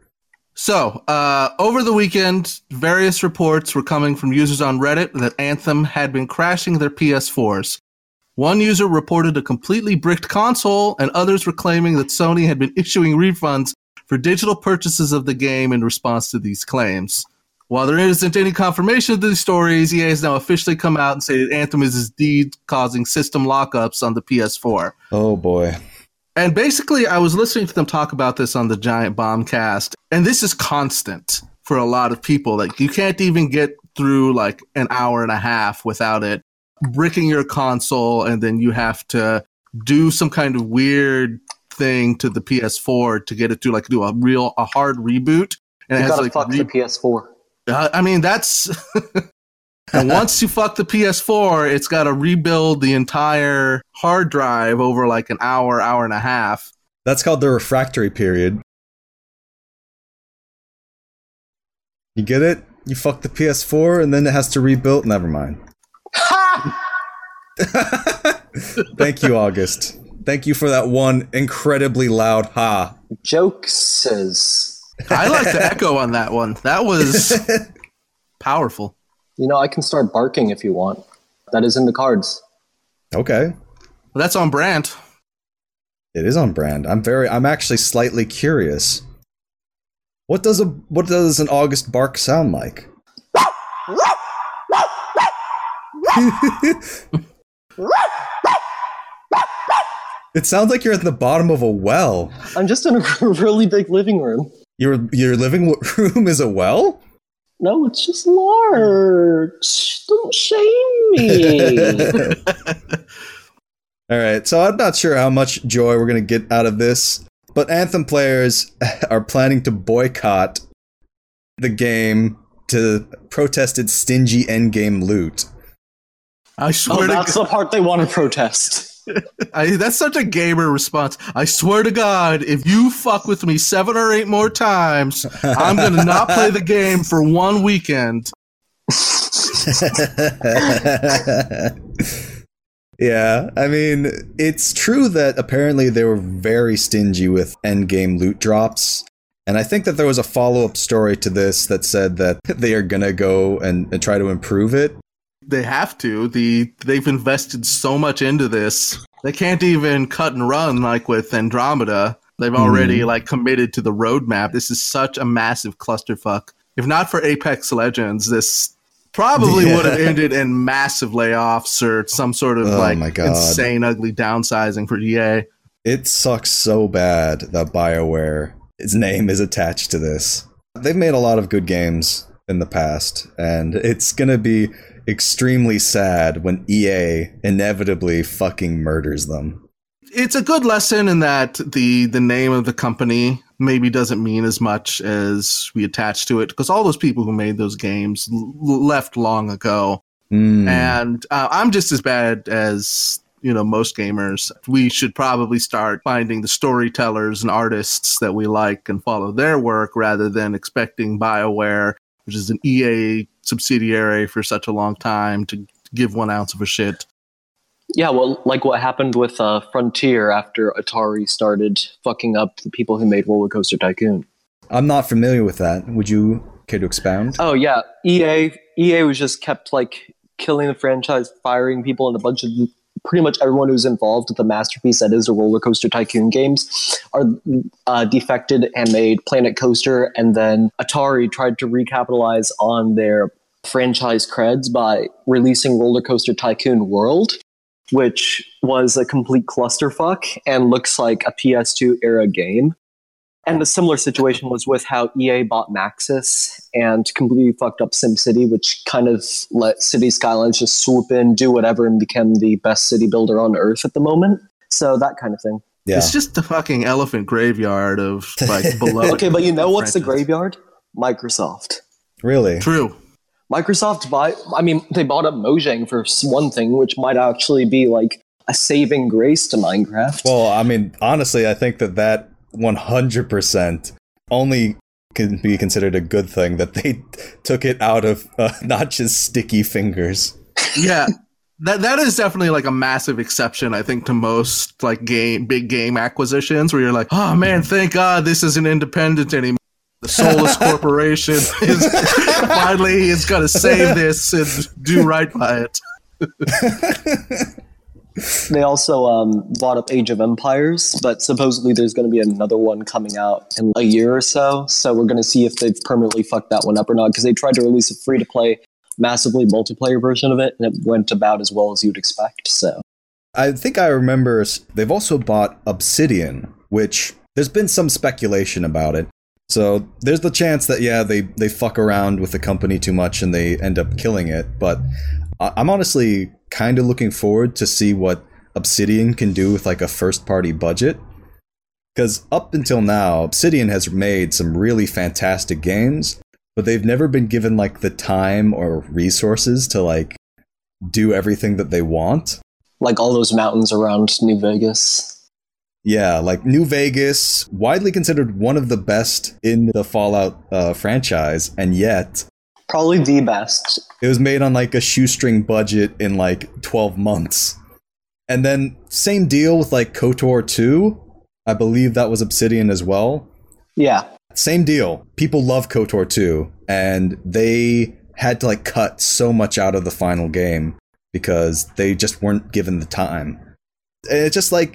So, uh, over the weekend, various reports were coming from users on Reddit that Anthem had been crashing their PS4s. One user reported a completely bricked console, and others were claiming that Sony had been issuing refunds for digital purchases of the game in response to these claims. While there isn't any confirmation of these stories, EA has now officially come out and said that Anthem is indeed causing system lockups on the PS4. Oh boy. And basically, I was listening to them talk about this on the Giant Bombcast, and this is constant for a lot of people. Like, you can't even get through like an hour and a half without it bricking your console, and then you have to do some kind of weird thing to the PS4 to get it to like do a real a hard reboot. And You it has gotta like fuck re- the PS4. uh, I mean, that's. and once you fuck the PS4, it's got to rebuild the entire hard drive over like an hour, hour and a half. That's called the refractory period. You get it? You fuck the PS4 and then it has to rebuild. Never mind. Ha! Thank you, August. Thank you for that one incredibly loud ha. Jokes says. I like the echo on that one. That was powerful. You know, I can start barking if you want. That is in the cards. Okay. That's on brand. It is on brand. I'm very I'm actually slightly curious. What does a what does an August bark sound like? it sounds like you're at the bottom of a well. I'm just in a really big living room. Your your living room is a well? No, it's just large. Don't shame me. All right, so I'm not sure how much joy we're going to get out of this, but Anthem players are planning to boycott the game to protest its stingy endgame loot. I oh, swear to that's God, the part they want to protest. I, that's such a gamer response. I swear to God, if you fuck with me seven or eight more times, I'm gonna not play the game for one weekend. yeah, I mean, it's true that apparently they were very stingy with endgame loot drops, And I think that there was a follow up story to this that said that they are gonna go and, and try to improve it. They have to. The they've invested so much into this. They can't even cut and run like with Andromeda. They've hmm. already like committed to the roadmap. This is such a massive clusterfuck. If not for Apex Legends, this probably Yeah. would have ended in massive layoffs or some sort of Oh like insane ugly downsizing for EA. It sucks so bad that BioWare, its name is attached to this. They've made a lot of good games in the past, and it's gonna be extremely sad when EA inevitably fucking murders them. it's a good lesson in that the the name of the company maybe doesn't mean as much as we attach to it because all those people who made those games l- left long ago Hmm. and uh, i'm just as bad as you know most gamers we should probably start finding the storytellers and artists that we like and follow their work rather than expecting bioware which is an ea subsidiary for such a long time to give one ounce of a shit Yeah, well, like what happened with uh, Frontier after Atari started fucking up the people who made Roller Coaster Tycoon. I'm not familiar with that. Would you care to expound? Oh yeah, EA EA was just kept like killing the franchise, firing people, and a bunch of pretty much everyone who's involved with the masterpiece that is the Roller Coaster Tycoon games are uh, defected and made Planet Coaster, and then Atari tried to recapitalize on their franchise creds by releasing Roller Coaster Tycoon World, which was a complete clusterfuck and looks like a PS2 era game. And a similar situation was with how EA bought Maxis and completely fucked up SimCity, which kind of let City Skylines just swoop in, do whatever, and become the best city builder on Earth at the moment. So that kind of thing. Yeah. It's just the fucking elephant graveyard of like below. Okay, but you know what's the graveyard? Microsoft. Really? True. Microsoft buy. I mean, they bought up Mojang for one thing, which might actually be like a saving grace to Minecraft. Well, I mean, honestly, I think that that 100% only can be considered a good thing that they took it out of uh, not just sticky fingers. Yeah. That that is definitely like a massive exception, I think, to most like game big game acquisitions where you're like, oh man, thank God this isn't independent anymore. The soulless corporation is finally is gonna save this and do right by it. They also um, bought up Age of Empires, but supposedly there's going to be another one coming out in a year or so. So we're going to see if they've permanently fucked that one up or not, because they tried to release a free to play, massively multiplayer version of it, and it went about as well as you'd expect. So I think I remember they've also bought Obsidian, which there's been some speculation about it. So there's the chance that yeah, they they fuck around with the company too much and they end up killing it. But I'm honestly kind of looking forward to see what Obsidian can do with like a first party budget. Because up until now, Obsidian has made some really fantastic games, but they've never been given like the time or resources to like do everything that they want. like all those mountains around New Vegas. Yeah, like New Vegas, widely considered one of the best in the Fallout uh, franchise, and yet Probably the best. it was made on like a shoestring budget in like 12 months. And then, same deal with like KOTOR 2. I believe that was Obsidian as well. Yeah. Same deal. People love KOTOR 2, and they had to like cut so much out of the final game because they just weren't given the time. And it's just like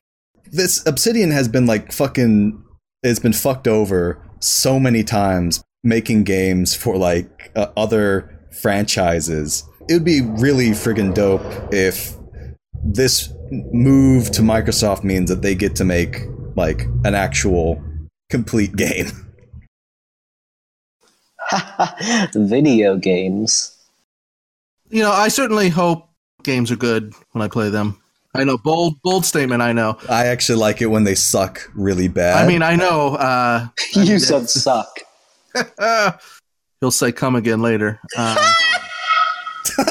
this Obsidian has been like fucking it's been fucked over so many times making games for like uh, other franchises. It would be really friggin' dope if this move to Microsoft means that they get to make like an actual complete game. Video games. You know, I certainly hope games are good when I play them. I know bold bold statement. I know. I actually like it when they suck really bad. I mean, I know. Uh, You said suck. he'll say "come again" later. Um,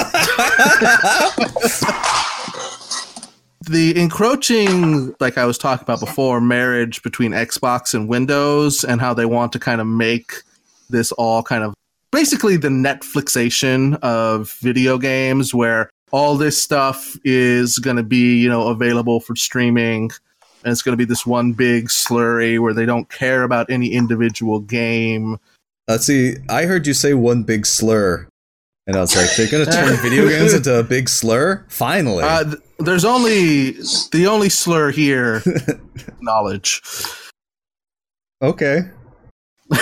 the encroaching, like I was talking about before, marriage between Xbox and Windows, and how they want to kind of make this all kind of basically the Netflixation of video games, where all this stuff is going to be, you know, available for streaming and it's going to be this one big slurry where they don't care about any individual game. Let's see. I heard you say one big slur, and I was like, they're gonna turn video games into a big slur. Finally, Uh, th- there's only the only slur here, knowledge. okay.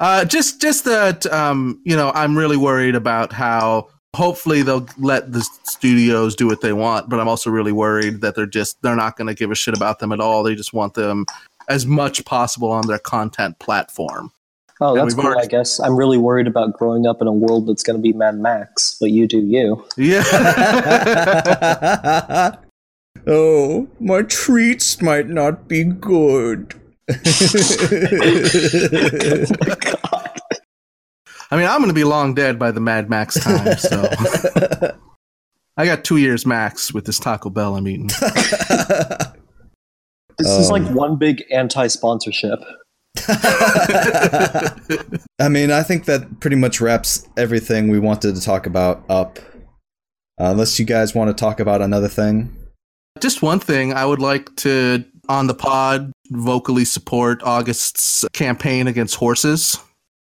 uh, just just that um, you know, I'm really worried about how hopefully they'll let the studios do what they want, but I'm also really worried that they're just they're not going to give a shit about them at all. They just want them as much possible on their content platform. Oh, that's cool, already- I guess. I'm really worried about growing up in a world that's going to be Mad Max, but you do you. Yeah. oh, my treats might not be good. oh I mean, I'm going to be long dead by the Mad Max time, so I got 2 years max with this Taco Bell I'm eating. This is like Um. one big anti sponsorship. I mean, I think that pretty much wraps everything we wanted to talk about up. Uh, unless you guys want to talk about another thing. Just one thing I would like to on the pod vocally support August's campaign against horses.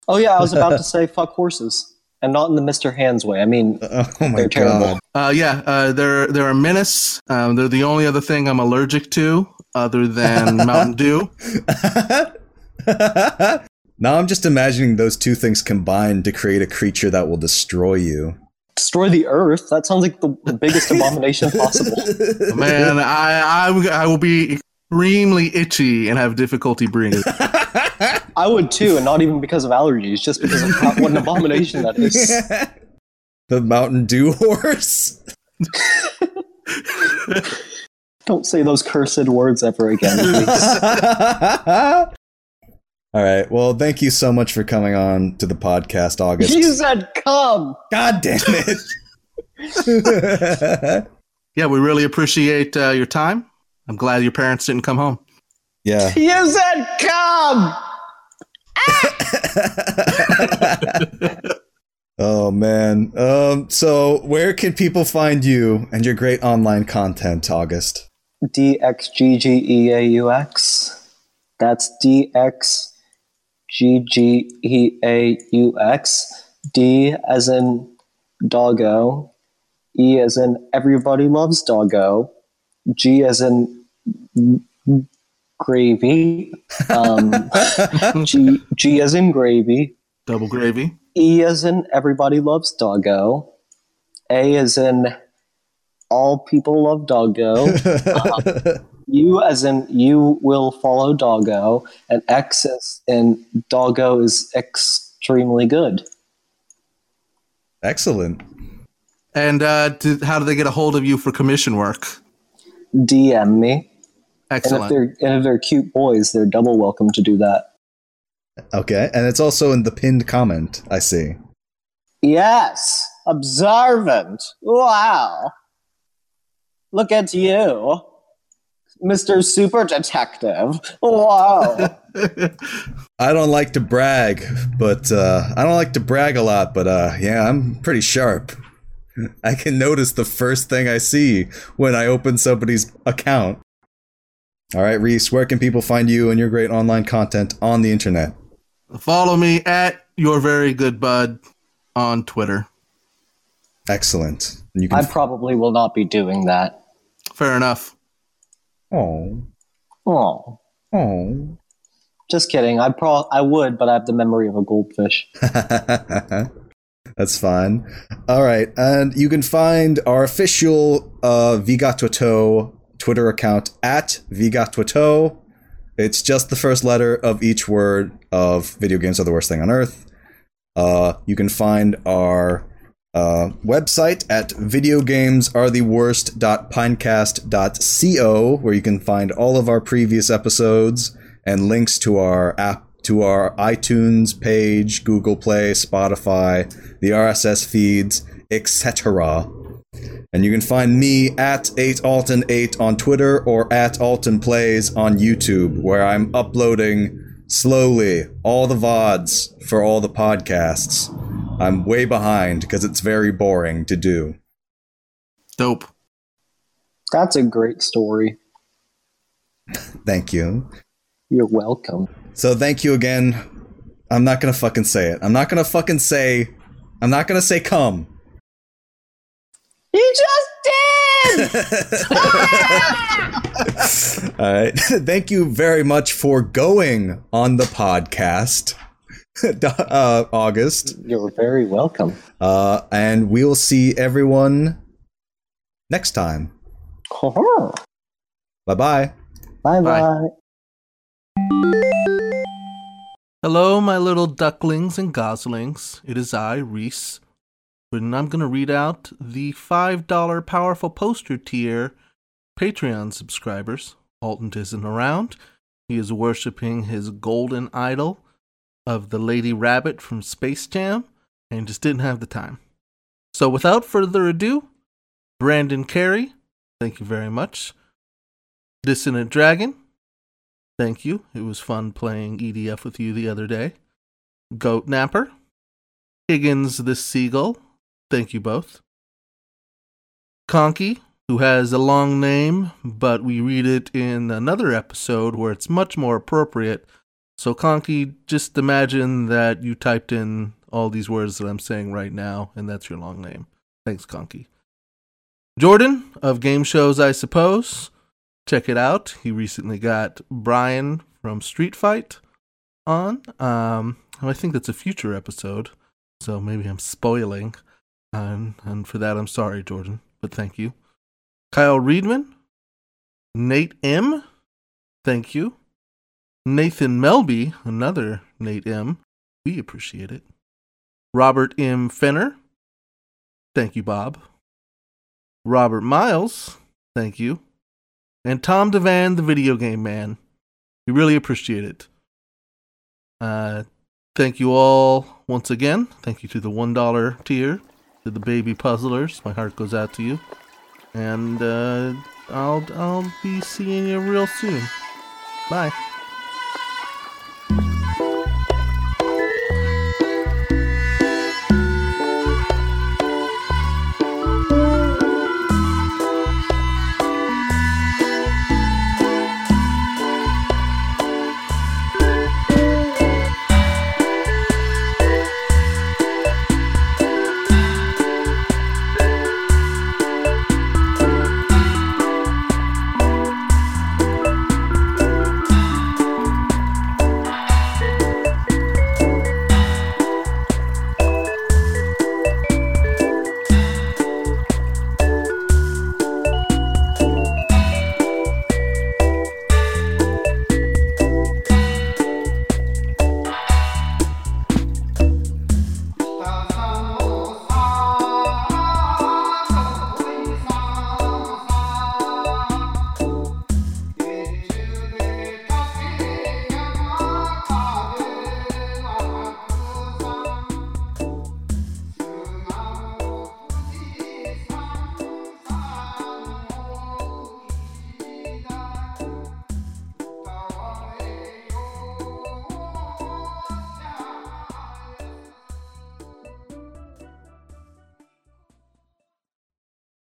Oh, yeah, I was about to say fuck horses. And not in the Mr. Hands way. I mean, Oh my They're terrible. god. Uh, yeah, uh, they're they're a menace. Um, they're the only other thing I'm allergic to, other than Mountain Dew. now I'm just imagining those two things combined to create a creature that will destroy you. destroy the earth? That sounds like the, the biggest abomination possible. Man, I, I I will be extremely itchy and have difficulty breathing. I would too, and not even because of allergies, just because of how, what an abomination that is. the Mountain Dew horse. Don't say those cursed words ever again. All right. Well, thank you so much for coming on to the podcast, August. you said come! God damn it. Yeah, we really appreciate uh, your time. I'm glad your parents didn't come home. yeah. You said come! oh man. Um. So, where can people find you and your great online content, August? D X G G E A U X. That's D X G G E A U X. D as in doggo. E as in everybody loves doggo. G as in gravy. Um, G, G as in gravy. Double gravy. E as in everybody loves doggo. A as in all people love doggo. U as in you will follow doggo. And X as in doggo is extremely good. Excellent. And uh, to, how do they get a hold of you for commission work? DM me. And if Excellent. they're and if they're cute boys, they're double welcome to do that. Okay, and it's also in the pinned comment. I see. Yes, observant. Wow. Look at you, Mr. Super Detective. Wow. I don't like to brag, but uh, I don't like to brag a lot. But uh, yeah, I'm pretty sharp. I can notice the first thing I see when I open somebody's account. All right, Reese, where can people find you and your great online content on the internet? Follow me at your very good bud on Twitter. Excellent. And you I can. probably will not be doing that. Fair enough. Oh, Oh, oh. just kidding. I pro I would, but I have the memory of a goldfish. That's fine. All right, and you can find our official uh, Vigatoto Twitter account at Vigatoto. It's just the first letter of each word of video games are the worst thing on earth. Uh, you can find our uh, website at videogamesaretheworst.pinecast.co, where you can find all of our previous episodes and links to our app, to our iTunes page, Google Play, Spotify, the RSS feeds, etc. And you can find me at 8alton8 on Twitter or at Alton Plays on YouTube, where I'm uploading slowly all the VODs for all the podcasts. I'm way behind because it's very boring to do. Dope. That's a great story. Thank you. You're welcome. So thank you again. I'm not gonna fucking say it. I'm not gonna fucking say. I'm not gonna say come. You just did! Ah! All right. Thank you very much for going on the podcast, uh, August. You're very welcome. Uh, and we'll see everyone next time. bye Bye bye. bye. Hello, my little ducklings and goslings. It is I, Reese. And I'm going to read out the $5 powerful poster tier Patreon subscribers. Alton isn't around. He is worshiping his golden idol of the Lady Rabbit from Space Jam and just didn't have the time. So without further ado, Brandon Carey, thank you very much. Dissonant Dragon, Thank you. It was fun playing EDF with you the other day. Goat Napper. Higgins the Seagull. Thank you both. Conky, who has a long name, but we read it in another episode where it's much more appropriate. So, Conky, just imagine that you typed in all these words that I'm saying right now, and that's your long name. Thanks, Conky. Jordan of Game Shows, I suppose check it out. He recently got Brian from Street Fight on. Um, I think that's a future episode, so maybe I'm spoiling. And, and for that, I'm sorry, Jordan, but thank you. Kyle Reedman, Nate M, thank you. Nathan Melby, another Nate M, we appreciate it. Robert M. Fenner, thank you, Bob. Robert Miles, thank you and Tom Devan, the video game man. We really appreciate it. Uh, thank you all once again. Thank you to the one dollar tier, to the baby puzzlers. My heart goes out to you, and uh, I'll I'll be seeing you real soon. Bye.